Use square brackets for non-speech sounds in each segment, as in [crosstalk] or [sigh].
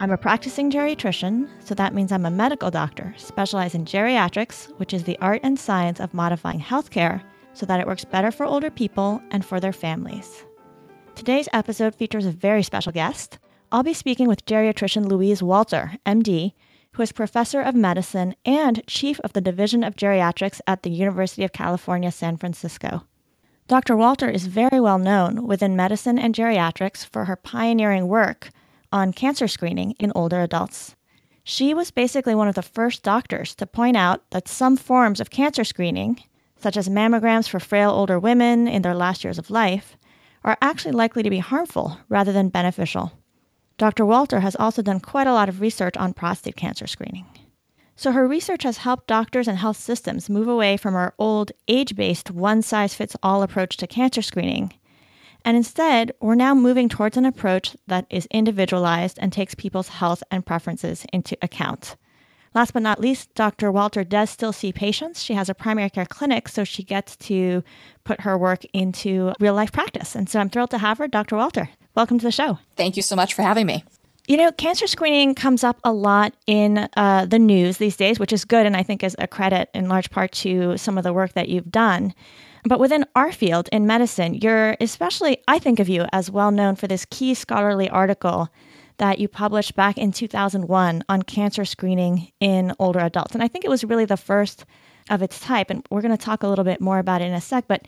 I'm a practicing geriatrician, so that means I'm a medical doctor specialized in geriatrics, which is the art and science of modifying healthcare so that it works better for older people and for their families. Today's episode features a very special guest. I'll be speaking with geriatrician Louise Walter, MD, who is professor of medicine and chief of the Division of Geriatrics at the University of California, San Francisco. Dr. Walter is very well known within medicine and geriatrics for her pioneering work on cancer screening in older adults. She was basically one of the first doctors to point out that some forms of cancer screening, such as mammograms for frail older women in their last years of life, are actually likely to be harmful rather than beneficial. Dr. Walter has also done quite a lot of research on prostate cancer screening. So, her research has helped doctors and health systems move away from our old age based one size fits all approach to cancer screening and instead, we're now moving towards an approach that is individualized and takes people's health and preferences into account. Last but not least, Dr. Walter does still see patients. She has a primary care clinic, so she gets to put her work into real life practice. And so I'm thrilled to have her. Dr. Walter, welcome to the show. Thank you so much for having me. You know, cancer screening comes up a lot in uh, the news these days, which is good and I think is a credit in large part to some of the work that you've done. But within our field in medicine, you're especially, I think of you as well known for this key scholarly article that you published back in 2001 on cancer screening in older adults. And I think it was really the first of its type. And we're going to talk a little bit more about it in a sec. But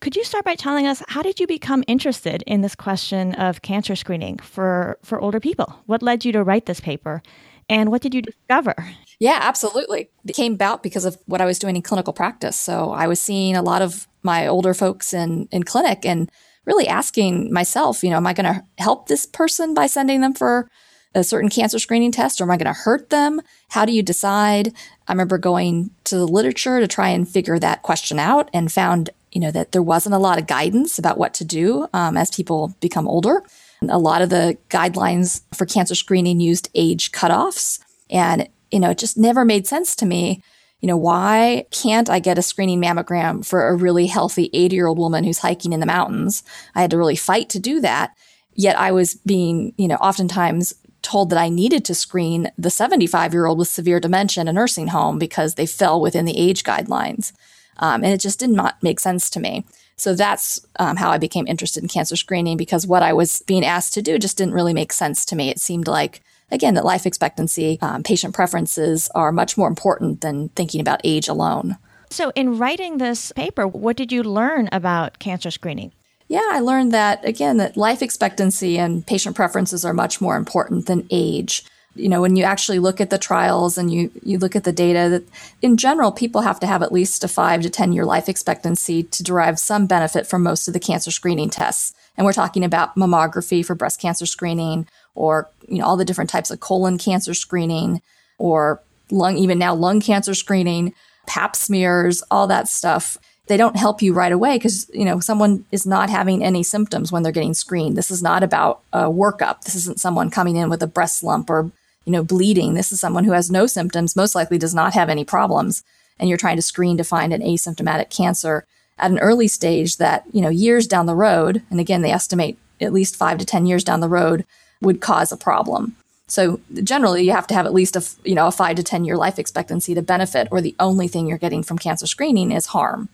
could you start by telling us how did you become interested in this question of cancer screening for, for older people? What led you to write this paper? And what did you discover? Yeah, absolutely. It came about because of what I was doing in clinical practice. So I was seeing a lot of my older folks in, in clinic and really asking myself, you know, am I going to help this person by sending them for a certain cancer screening test or am I going to hurt them? How do you decide? I remember going to the literature to try and figure that question out and found, you know, that there wasn't a lot of guidance about what to do um, as people become older. A lot of the guidelines for cancer screening used age cutoffs. And, you know, it just never made sense to me. You know, why can't I get a screening mammogram for a really healthy 80 year old woman who's hiking in the mountains? I had to really fight to do that. Yet I was being, you know, oftentimes told that I needed to screen the 75 year old with severe dementia in a nursing home because they fell within the age guidelines. Um, and it just did not make sense to me. So that's um, how I became interested in cancer screening because what I was being asked to do just didn't really make sense to me. It seemed like, again, that life expectancy, um, patient preferences are much more important than thinking about age alone. So, in writing this paper, what did you learn about cancer screening? Yeah, I learned that, again, that life expectancy and patient preferences are much more important than age you know, when you actually look at the trials and you, you look at the data that in general, people have to have at least a five to 10 year life expectancy to derive some benefit from most of the cancer screening tests. And we're talking about mammography for breast cancer screening or, you know, all the different types of colon cancer screening or lung, even now lung cancer screening, pap smears, all that stuff. They don't help you right away because you know someone is not having any symptoms when they're getting screened. This is not about a workup. This isn't someone coming in with a breast lump or you know, bleeding. This is someone who has no symptoms, most likely does not have any problems. And you're trying to screen to find an asymptomatic cancer at an early stage that, you know, years down the road, and again, they estimate at least five to 10 years down the road would cause a problem. So generally, you have to have at least a you know a five to ten year life expectancy to benefit, or the only thing you're getting from cancer screening is harm.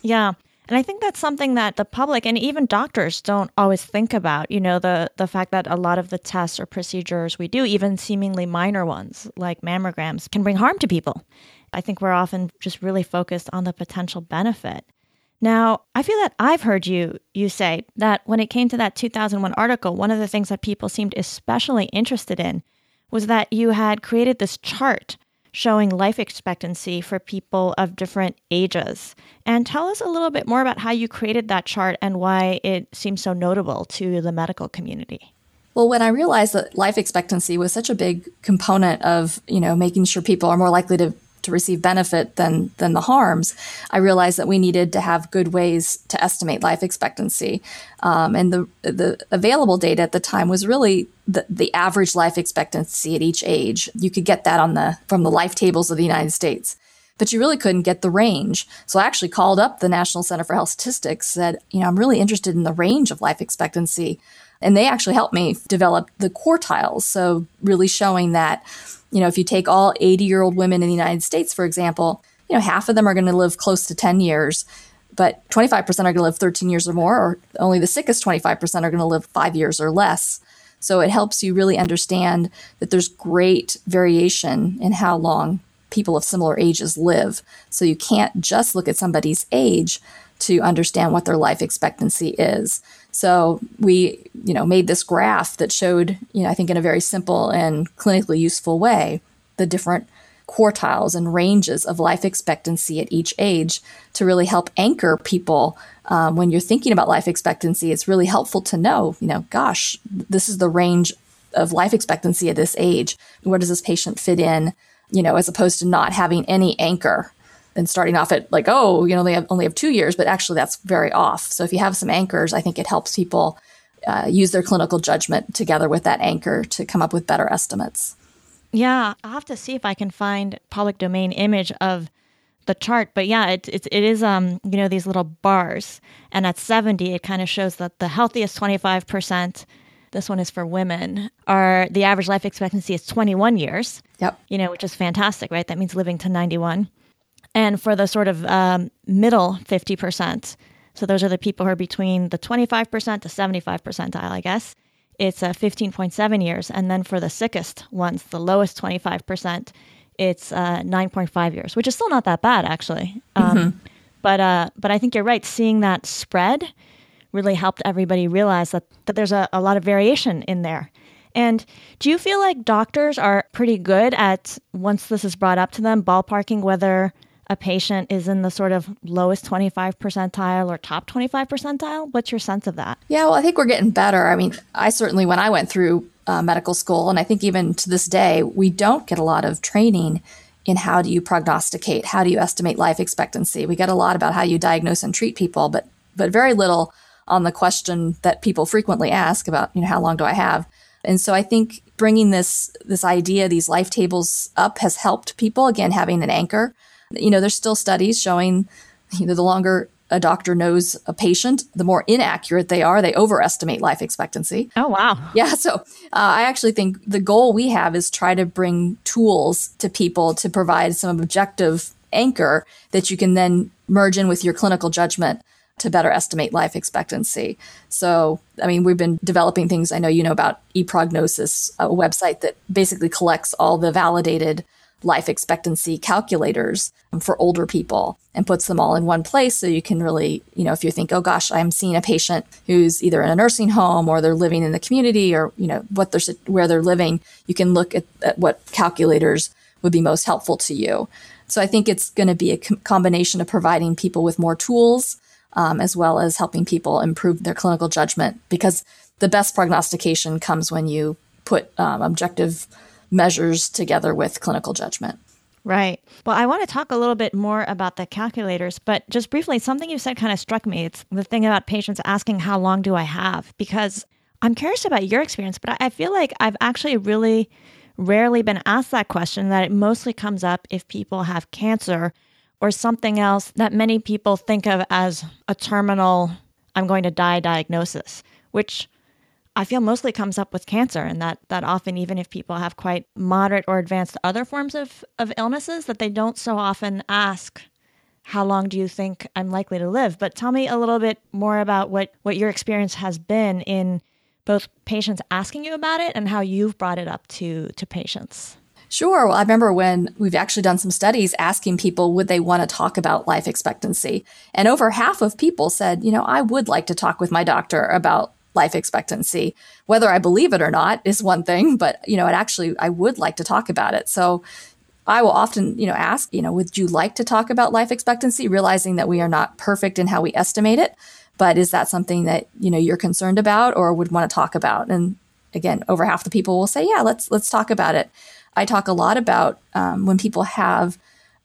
Yeah, and I think that's something that the public and even doctors don't always think about. You know, the the fact that a lot of the tests or procedures we do, even seemingly minor ones like mammograms, can bring harm to people. I think we're often just really focused on the potential benefit. Now, I feel that I've heard you you say that when it came to that 2001 article, one of the things that people seemed especially interested in was that you had created this chart showing life expectancy for people of different ages. And tell us a little bit more about how you created that chart and why it seems so notable to the medical community. Well, when I realized that life expectancy was such a big component of, you know, making sure people are more likely to to receive benefit than than the harms, I realized that we needed to have good ways to estimate life expectancy. Um, and the the available data at the time was really the, the average life expectancy at each age. You could get that on the from the life tables of the United States. But you really couldn't get the range. So I actually called up the National Center for Health Statistics, said, you know, I'm really interested in the range of life expectancy. And they actually helped me develop the quartiles. So really showing that you know, if you take all 80 year old women in the United States, for example, you know, half of them are going to live close to 10 years, but 25% are going to live 13 years or more, or only the sickest 25% are going to live five years or less. So it helps you really understand that there's great variation in how long people of similar ages live. So you can't just look at somebody's age to understand what their life expectancy is. So we, you know, made this graph that showed, you know, I think in a very simple and clinically useful way, the different quartiles and ranges of life expectancy at each age to really help anchor people um, when you're thinking about life expectancy. It's really helpful to know, you know, gosh, this is the range of life expectancy at this age. Where does this patient fit in? You know, as opposed to not having any anchor and starting off at like, oh, you know, they have, only have two years, but actually that's very off. So if you have some anchors, I think it helps people uh, use their clinical judgment together with that anchor to come up with better estimates. Yeah, I'll have to see if I can find public domain image of the chart. But yeah, it, it, it is, um, you know, these little bars. And at 70, it kind of shows that the healthiest 25%, this one is for women, are the average life expectancy is 21 years. Yep. You know, which is fantastic, right? That means living to 91. And for the sort of um, middle 50%, so those are the people who are between the 25% to 75 percentile, I guess, it's uh, 15.7 years. And then for the sickest ones, the lowest 25%, it's uh, 9.5 years, which is still not that bad, actually. Um, mm-hmm. But uh, but I think you're right. Seeing that spread really helped everybody realize that, that there's a, a lot of variation in there. And do you feel like doctors are pretty good at, once this is brought up to them, ballparking whether a patient is in the sort of lowest 25 percentile or top 25 percentile? What's your sense of that? Yeah, well, I think we're getting better. I mean, I certainly, when I went through uh, medical school, and I think even to this day, we don't get a lot of training in how do you prognosticate, how do you estimate life expectancy. We get a lot about how you diagnose and treat people, but but very little on the question that people frequently ask about, you know, how long do I have? And so I think bringing this this idea, these life tables up, has helped people again having an anchor you know, there's still studies showing, you know, the longer a doctor knows a patient, the more inaccurate they are. They overestimate life expectancy. Oh, wow. Yeah. So uh, I actually think the goal we have is try to bring tools to people to provide some objective anchor that you can then merge in with your clinical judgment to better estimate life expectancy. So, I mean, we've been developing things. I know you know about ePrognosis, a website that basically collects all the validated life expectancy calculators for older people and puts them all in one place so you can really, you know, if you think, oh gosh, I'm seeing a patient who's either in a nursing home or they're living in the community or, you know, what they're, where they're living, you can look at, at what calculators would be most helpful to you. So I think it's going to be a com- combination of providing people with more tools um, as well as helping people improve their clinical judgment because the best prognostication comes when you put um, objective measures together with clinical judgment. Right. Well, I want to talk a little bit more about the calculators, but just briefly, something you said kind of struck me. It's the thing about patients asking, How long do I have? Because I'm curious about your experience, but I feel like I've actually really rarely been asked that question, that it mostly comes up if people have cancer or something else that many people think of as a terminal, I'm going to die diagnosis, which I feel mostly comes up with cancer, and that that often, even if people have quite moderate or advanced other forms of, of illnesses, that they don't so often ask, "How long do you think I'm likely to live?" But tell me a little bit more about what what your experience has been in both patients asking you about it and how you've brought it up to to patients. Sure. Well, I remember when we've actually done some studies asking people would they want to talk about life expectancy. And over half of people said, you know, I would like to talk with my doctor about life expectancy. Whether I believe it or not is one thing, but you know, it actually I would like to talk about it. So I will often, you know, ask, you know, would you like to talk about life expectancy, realizing that we are not perfect in how we estimate it, but is that something that, you know, you're concerned about or would want to talk about? And again, over half the people will say, "Yeah, let's let's talk about it." I talk a lot about um, when people have,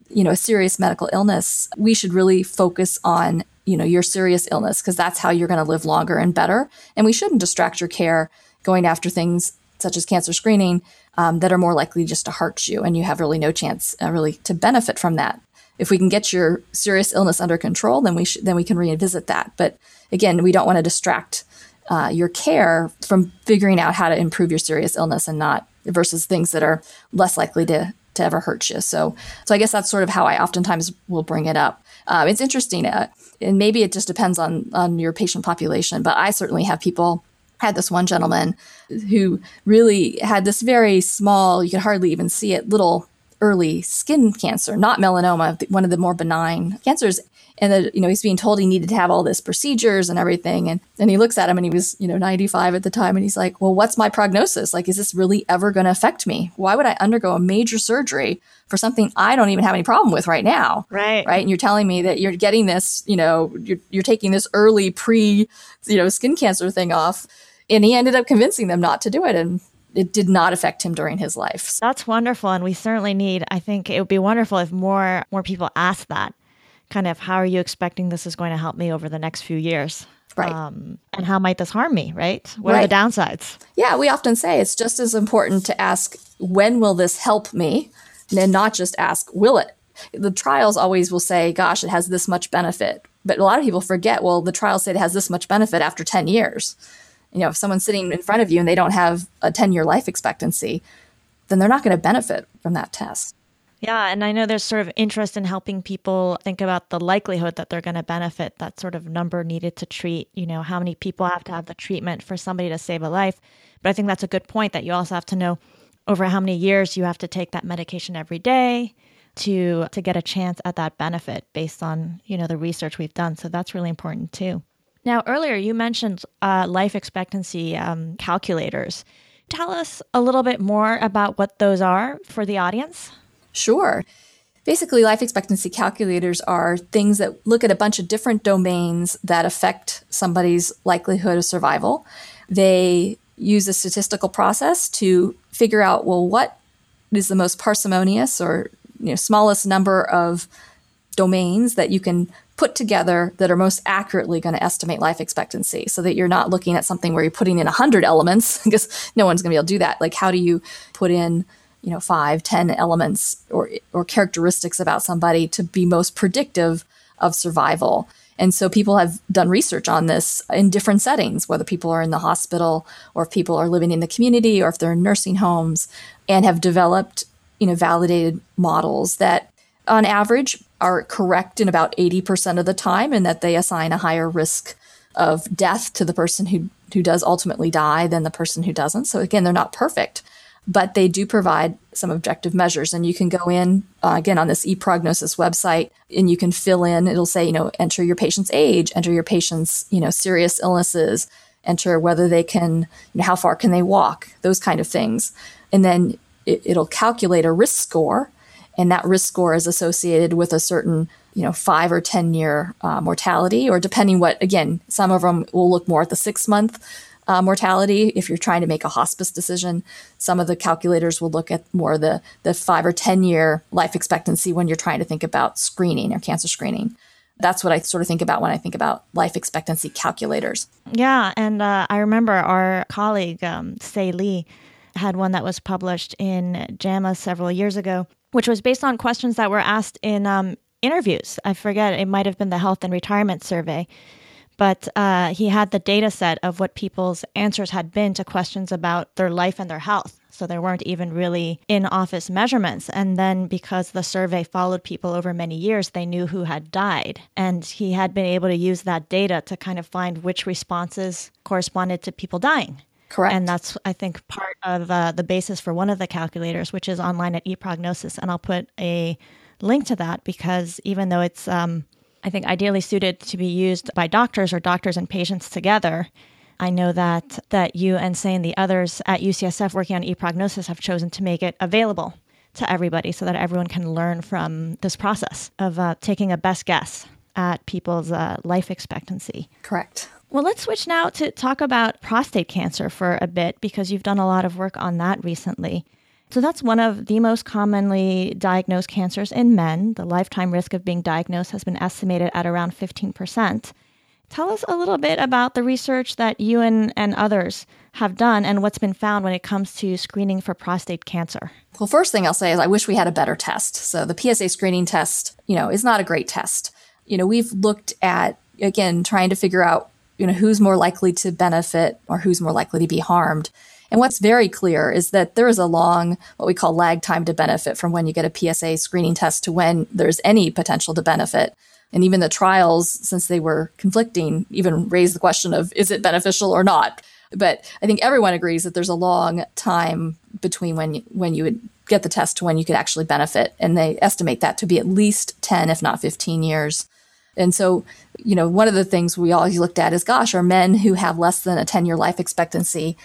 you know, a serious medical illness. We should really focus on you know your serious illness because that's how you're going to live longer and better. And we shouldn't distract your care going after things such as cancer screening um, that are more likely just to hurt you, and you have really no chance uh, really to benefit from that. If we can get your serious illness under control, then we sh- then we can revisit that. But again, we don't want to distract uh, your care from figuring out how to improve your serious illness and not versus things that are less likely to to ever hurt you. So, so I guess that's sort of how I oftentimes will bring it up. Um, it's interesting, uh, and maybe it just depends on on your patient population. But I certainly have people. Had this one gentleman who really had this very small, you could hardly even see it, little early skin cancer, not melanoma, one of the more benign cancers and that you know he's being told he needed to have all this procedures and everything. And and he looks at him and he was you know 95 at the time. And he's like well what's my prognosis? Like is this really ever going to affect me? Why would i undergo a major surgery for something i don't even have any problem with right now? Right. Right? And you're telling me that you're getting this you know you're, you're taking this early pre you know skin cancer thing off. And he ended up convincing them not to do it. And it did not affect him during his life. That's wonderful. And we certainly need I think it would be wonderful if more more people ask that kind of how are you expecting this is going to help me over the next few years? Right. Um, and how might this harm me, right? What right. are the downsides? Yeah, we often say it's just as important to ask, when will this help me? And not just ask, will it? The trials always will say, gosh, it has this much benefit. But a lot of people forget, well, the trials say it has this much benefit after 10 years. You know, if someone's sitting in front of you and they don't have a 10 year life expectancy, then they're not going to benefit from that test. Yeah, and I know there's sort of interest in helping people think about the likelihood that they're going to benefit, that sort of number needed to treat, you know, how many people have to have the treatment for somebody to save a life. But I think that's a good point that you also have to know over how many years you have to take that medication every day to to get a chance at that benefit based on, you know, the research we've done. So that's really important too. Now, earlier you mentioned uh, life expectancy um, calculators. Tell us a little bit more about what those are for the audience. Sure. Basically, life expectancy calculators are things that look at a bunch of different domains that affect somebody's likelihood of survival. They use a statistical process to figure out, well, what is the most parsimonious or you know, smallest number of domains that you can put together that are most accurately going to estimate life expectancy so that you're not looking at something where you're putting in 100 elements [laughs] because no one's going to be able to do that. Like, how do you put in you know five ten elements or or characteristics about somebody to be most predictive of survival. And so people have done research on this in different settings whether people are in the hospital or if people are living in the community or if they're in nursing homes and have developed you know validated models that on average are correct in about 80% of the time and that they assign a higher risk of death to the person who who does ultimately die than the person who doesn't. So again they're not perfect but they do provide some objective measures. And you can go in, uh, again, on this ePrognosis website and you can fill in, it'll say, you know, enter your patient's age, enter your patient's, you know, serious illnesses, enter whether they can, you know, how far can they walk, those kind of things. And then it, it'll calculate a risk score. And that risk score is associated with a certain, you know, five or 10 year uh, mortality, or depending what, again, some of them will look more at the six month uh, mortality. If you're trying to make a hospice decision, some of the calculators will look at more the the five or ten year life expectancy when you're trying to think about screening or cancer screening. That's what I sort of think about when I think about life expectancy calculators. Yeah, and uh, I remember our colleague um, Sei Lee had one that was published in JAMA several years ago, which was based on questions that were asked in um, interviews. I forget, it might have been the Health and Retirement Survey but uh, he had the data set of what people's answers had been to questions about their life and their health. So there weren't even really in office measurements. And then because the survey followed people over many years, they knew who had died. And he had been able to use that data to kind of find which responses corresponded to people dying. Correct. And that's, I think, part of uh, the basis for one of the calculators, which is online at ePrognosis. And I'll put a link to that because even though it's um, I think, ideally suited to be used by doctors or doctors and patients together. I know that that you and Sei and the others at UCSF working on ePrognosis have chosen to make it available to everybody so that everyone can learn from this process of uh, taking a best guess at people's uh, life expectancy. Correct. Well, let's switch now to talk about prostate cancer for a bit because you've done a lot of work on that recently. So, that's one of the most commonly diagnosed cancers in men. The lifetime risk of being diagnosed has been estimated at around 15%. Tell us a little bit about the research that you and, and others have done and what's been found when it comes to screening for prostate cancer. Well, first thing I'll say is I wish we had a better test. So the PSA screening test, you know, is not a great test. You know, we've looked at, again, trying to figure out, you know, who's more likely to benefit or who's more likely to be harmed. And what's very clear is that there is a long, what we call lag time to benefit from when you get a PSA screening test to when there's any potential to benefit. And even the trials, since they were conflicting, even raised the question of is it beneficial or not? But I think everyone agrees that there's a long time between when you, when you would get the test to when you could actually benefit, and they estimate that to be at least 10, if not 15 years. And so, you know, one of the things we always looked at is, gosh, are men who have less than a 10 year life expectancy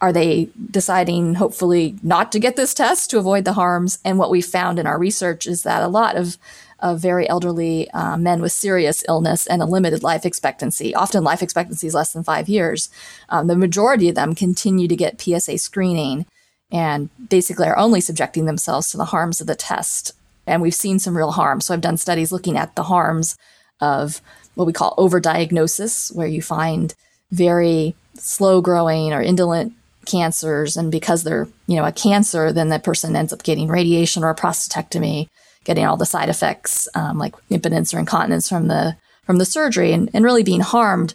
are they deciding, hopefully, not to get this test to avoid the harms? And what we found in our research is that a lot of, of very elderly uh, men with serious illness and a limited life expectancy, often life expectancy is less than five years, um, the majority of them continue to get PSA screening and basically are only subjecting themselves to the harms of the test. And we've seen some real harm. So I've done studies looking at the harms of what we call overdiagnosis, where you find very slow growing or indolent cancers and because they're you know a cancer then that person ends up getting radiation or a prostatectomy getting all the side effects um, like impotence or incontinence from the from the surgery and, and really being harmed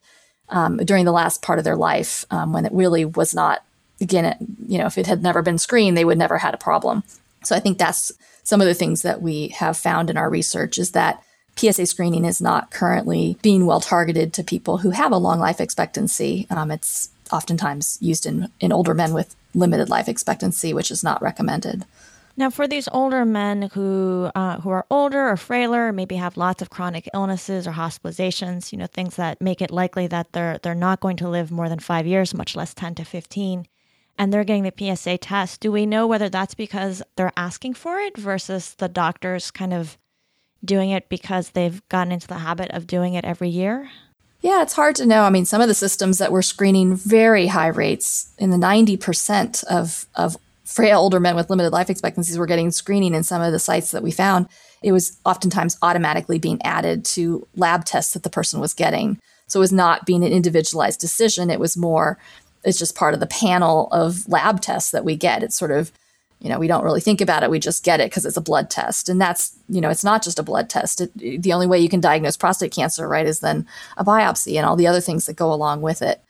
um, during the last part of their life um, when it really was not again it, you know if it had never been screened they would never had a problem so i think that's some of the things that we have found in our research is that PSA screening is not currently being well targeted to people who have a long life expectancy. Um, it's oftentimes used in, in older men with limited life expectancy, which is not recommended. Now, for these older men who uh, who are older or frailer, maybe have lots of chronic illnesses or hospitalizations, you know, things that make it likely that they're they're not going to live more than five years, much less ten to fifteen, and they're getting the PSA test. Do we know whether that's because they're asking for it versus the doctors kind of doing it because they've gotten into the habit of doing it every year? Yeah, it's hard to know. I mean, some of the systems that were screening very high rates in the 90% of, of frail older men with limited life expectancies were getting screening in some of the sites that we found. It was oftentimes automatically being added to lab tests that the person was getting. So it was not being an individualized decision. It was more, it's just part of the panel of lab tests that we get. It's sort of you know, we don't really think about it. We just get it because it's a blood test. And that's, you know, it's not just a blood test. It, the only way you can diagnose prostate cancer, right, is then a biopsy and all the other things that go along with it.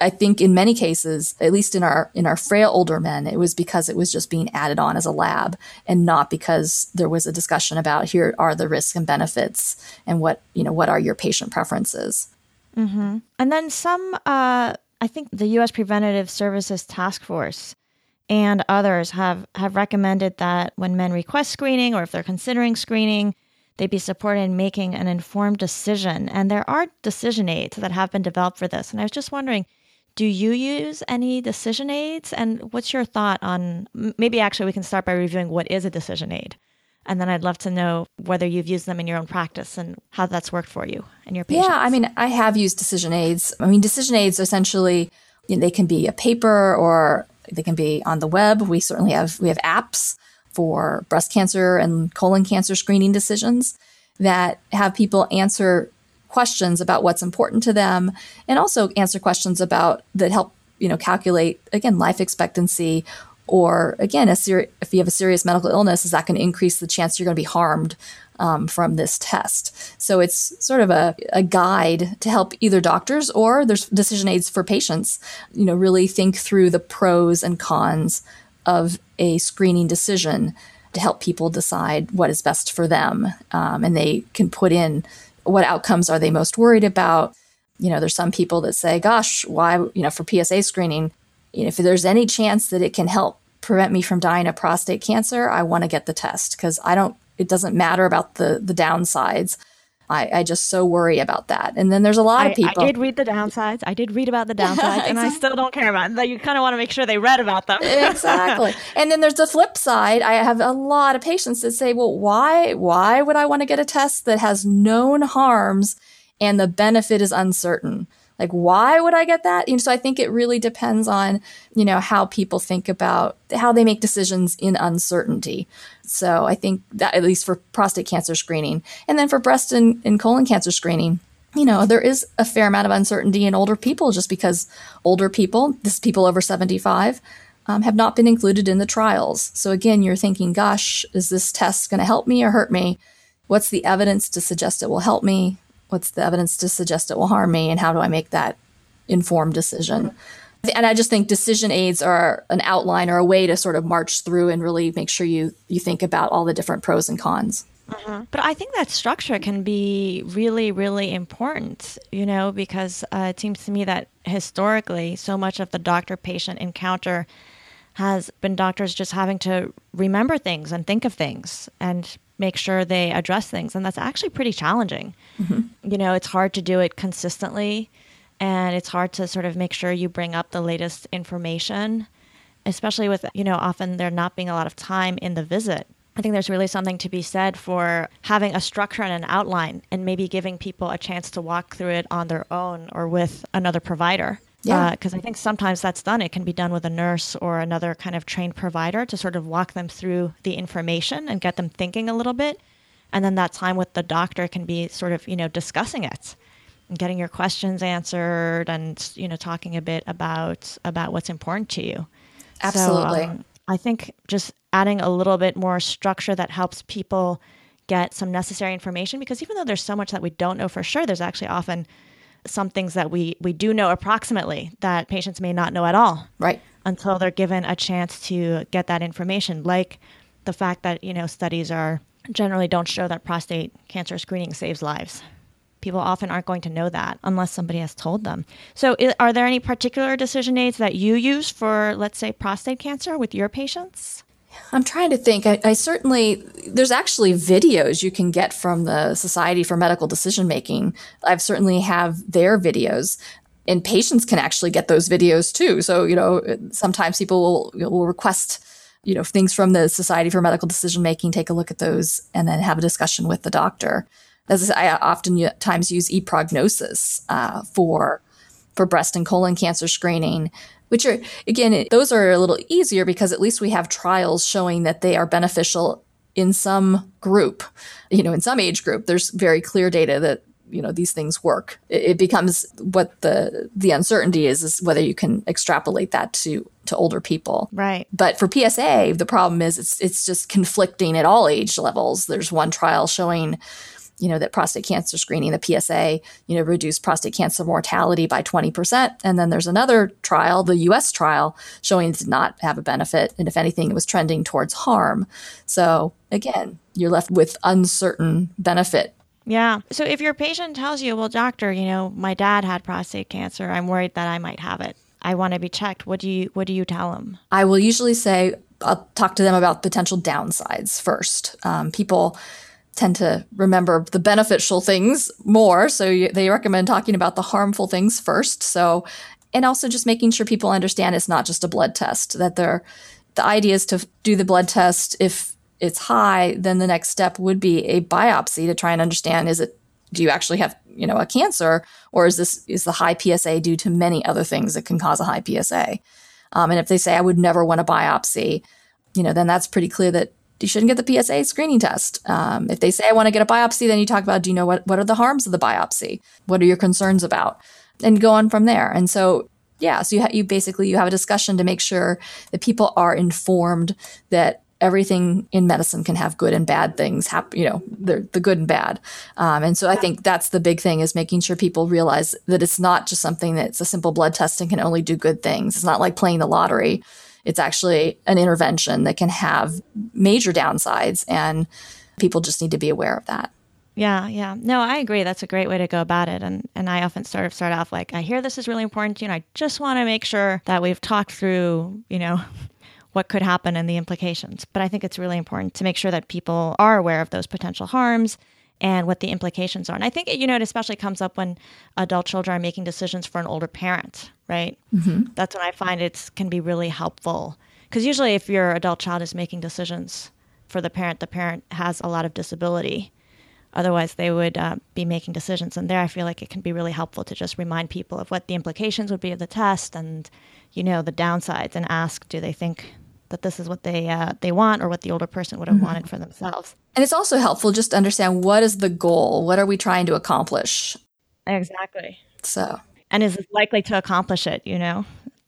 I think in many cases, at least in our in our frail older men, it was because it was just being added on as a lab and not because there was a discussion about here are the risks and benefits and what you know what are your patient preferences. Mm-hmm. And then some, uh, I think the U.S. Preventative Services Task Force and others have, have recommended that when men request screening or if they're considering screening, they be supported in making an informed decision. And there are decision aids that have been developed for this. And I was just wondering, do you use any decision aids? And what's your thought on maybe actually we can start by reviewing what is a decision aid? And then I'd love to know whether you've used them in your own practice and how that's worked for you and your patients. Yeah, I mean, I have used decision aids. I mean, decision aids essentially, you know, they can be a paper or they can be on the web. We certainly have we have apps for breast cancer and colon cancer screening decisions that have people answer questions about what's important to them and also answer questions about that help you know calculate again life expectancy or again ser- if you have a serious medical illness is that going to increase the chance you're going to be harmed um, from this test. So it's sort of a, a guide to help either doctors or there's decision aids for patients, you know, really think through the pros and cons of a screening decision to help people decide what is best for them. Um, and they can put in what outcomes are they most worried about. You know, there's some people that say, gosh, why, you know, for PSA screening, you know, if there's any chance that it can help prevent me from dying of prostate cancer, I want to get the test because I don't it doesn't matter about the the downsides. I, I just so worry about that. And then there's a lot I, of people. I did read the downsides. I did read about the downsides, exactly. and I [laughs] still don't care about them. You kind of want to make sure they read about them. exactly. [laughs] And then there's the flip side. I have a lot of patients that say, "Well, why why would I want to get a test that has known harms and the benefit is uncertain?" Like, why would I get that? Know, so I think it really depends on, you know, how people think about how they make decisions in uncertainty. So I think that at least for prostate cancer screening and then for breast and, and colon cancer screening, you know, there is a fair amount of uncertainty in older people just because older people, this people over 75, um, have not been included in the trials. So again, you're thinking, gosh, is this test going to help me or hurt me? What's the evidence to suggest it will help me? What's the evidence to suggest it will harm me? And how do I make that informed decision? And I just think decision aids are an outline or a way to sort of march through and really make sure you you think about all the different pros and cons. Mm-hmm. But I think that structure can be really, really important, you know, because uh, it seems to me that historically, so much of the doctor patient encounter has been doctors just having to remember things and think of things and make sure they address things. And that's actually pretty challenging. Mm-hmm. You know, it's hard to do it consistently and it's hard to sort of make sure you bring up the latest information, especially with, you know, often there not being a lot of time in the visit. I think there's really something to be said for having a structure and an outline and maybe giving people a chance to walk through it on their own or with another provider. Yeah. Because uh, I think sometimes that's done. It can be done with a nurse or another kind of trained provider to sort of walk them through the information and get them thinking a little bit. And then that time with the doctor can be sort of, you know, discussing it and getting your questions answered and, you know, talking a bit about about what's important to you. Absolutely. So, um, I think just adding a little bit more structure that helps people get some necessary information because even though there's so much that we don't know for sure, there's actually often some things that we we do know approximately that patients may not know at all. Right. Until they're given a chance to get that information, like the fact that you know studies are generally don't show that prostate cancer screening saves lives. People often aren't going to know that unless somebody has told them. So, are there any particular decision aids that you use for, let's say, prostate cancer with your patients? I'm trying to think. I, I, certainly, there's actually videos you can get from the Society for Medical Decision Making. I've certainly have their videos and patients can actually get those videos too. So, you know, sometimes people will, will request, you know, things from the Society for Medical Decision Making, take a look at those and then have a discussion with the doctor. As I often times use ePrognosis uh, for for breast and colon cancer screening which are, again, those are a little easier because at least we have trials showing that they are beneficial in some group, you know, in some age group. There's very clear data that you know these things work. It, becomes what the the uncertainty is is whether you can extrapolate that to to older people. Right. But for psa the problem is it's it's just conflicting at all age levels. There's one trial showing you know, that prostate cancer screening, the PSA, you know, reduced prostate cancer mortality by 20%. And then there's another trial, the US trial, showing it did not have a benefit. And if anything, it was trending towards harm. So again, you're left with uncertain benefit. Yeah. So if your patient tells you, well, doctor, you know, my dad had prostate cancer, I'm worried that I might have it. I want to be checked. What do you what do you tell them? I will usually say I'll talk to them about potential downsides first. Um, people tend to remember the beneficial things more. So you, they recommend talking about the harmful things first. So, and also just making sure people understand it's not just a blood test, that they're, the idea is to do the blood test. If it's high, then the next step would be a biopsy to try and understand is it, do you actually have, you know, a cancer or is this, is the high PSA due to many other things that can cause a high PSA? Um, and if they say, I would never want a biopsy, you know, then that's pretty clear that you shouldn't get the PSA screening test. Um, if they say I want to get a biopsy, then you talk about do you know what what are the harms of the biopsy? What are your concerns about? And go on from there. And so yeah, so you ha- you basically you have a discussion to make sure that people are informed that everything in medicine can have good and bad things happen you know the, the good and bad um, and so i think that's the big thing is making sure people realize that it's not just something that's a simple blood test and can only do good things it's not like playing the lottery it's actually an intervention that can have major downsides, and people just need to be aware of that. Yeah, yeah. No, I agree. That's a great way to go about it. And and I often sort of start off like, I hear this is really important to you, and I just want to make sure that we've talked through, you know, [laughs] what could happen and the implications. But I think it's really important to make sure that people are aware of those potential harms and what the implications are. And I think, you know, it especially comes up when adult children are making decisions for an older parent, right? Mm-hmm. That's when I find it can be really helpful. Because usually, if your adult child is making decisions for the parent, the parent has a lot of disability Otherwise, they would uh, be making decisions. And there, I feel like it can be really helpful to just remind people of what the implications would be of the test and, you know, the downsides, and ask, do they think that this is what they uh, they want or what the older person would have mm-hmm. wanted for themselves? And it's also helpful just to understand what is the goal. What are we trying to accomplish? Exactly. So, and is likely to accomplish it? You know,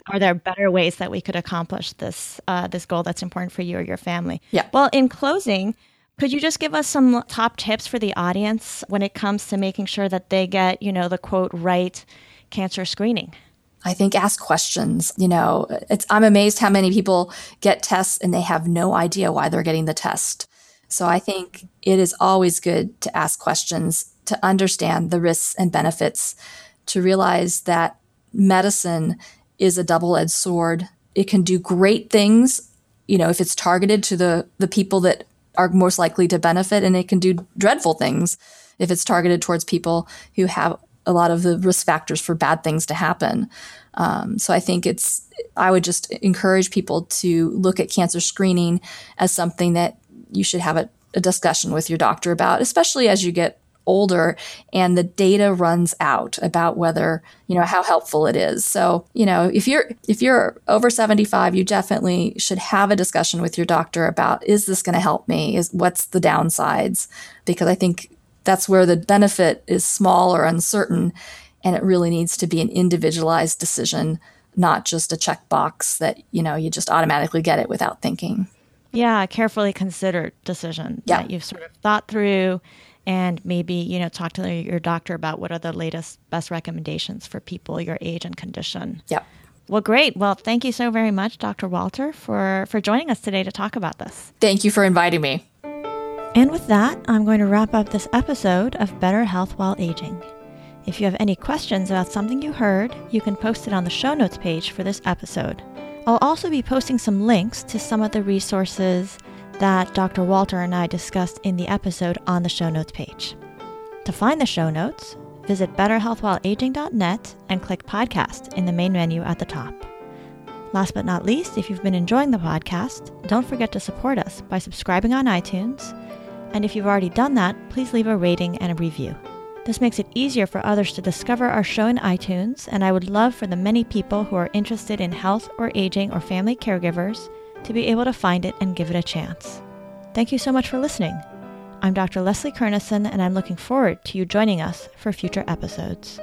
are there better ways that we could accomplish this uh, this goal that's important for you or your family? Yeah. Well, in closing, could you just give us some top tips for the audience when it comes to making sure that they get, you know, the quote right cancer screening? I think ask questions. You know, It's I'm amazed how many people get tests and they have no idea why they're getting the test. So I think it is always good to ask questions to understand the risks and benefits, to realize that medicine is a double edged sword. It can do great things, you know, if it's targeted to the, the people that are most likely to benefit, and it can do dreadful things if it's targeted towards people who have a lot of the risk factors for bad things to happen. Um, so I think it's, I would just encourage people to look at cancer screening as something that you should have a, a discussion with your doctor about, especially as you get older and the data runs out about whether you know how helpful it is. So you know if you're if you're over 75 you definitely should have a discussion with your doctor about is this going to help me? Is what's the downsides? Because i think that's where the benefit is small or uncertain and it really needs to be an individualized decision not just a checkbox that you know you just automatically get it without thinking yeah, a carefully considered decision yeah. that you've sort of thought through and maybe, you know, talk to your doctor about what are the latest best recommendations for people your age and condition. Yeah. Well, great. Well, thank you so very much, Dr. Walter, for, for joining us today to talk about this. Thank you for inviting me. And with that, I'm going to wrap up this episode of Better Health While Aging. If you have any questions about something you heard, you can post it on the show notes page for this episode. I'll also be posting some links to some of the resources that Dr. Walter and I discussed in the episode on the show notes page. To find the show notes, visit betterhealthwhileaging.net and click podcast in the main menu at the top. Last but not least, if you've been enjoying the podcast, don't forget to support us by subscribing on iTunes. And if you've already done that, please leave a rating and a review. This makes it easier for others to discover our show in iTunes, and I would love for the many people who are interested in health or aging or family caregivers to be able to find it and give it a chance. Thank you so much for listening. I'm Dr. Leslie Kernisan, and I'm looking forward to you joining us for future episodes.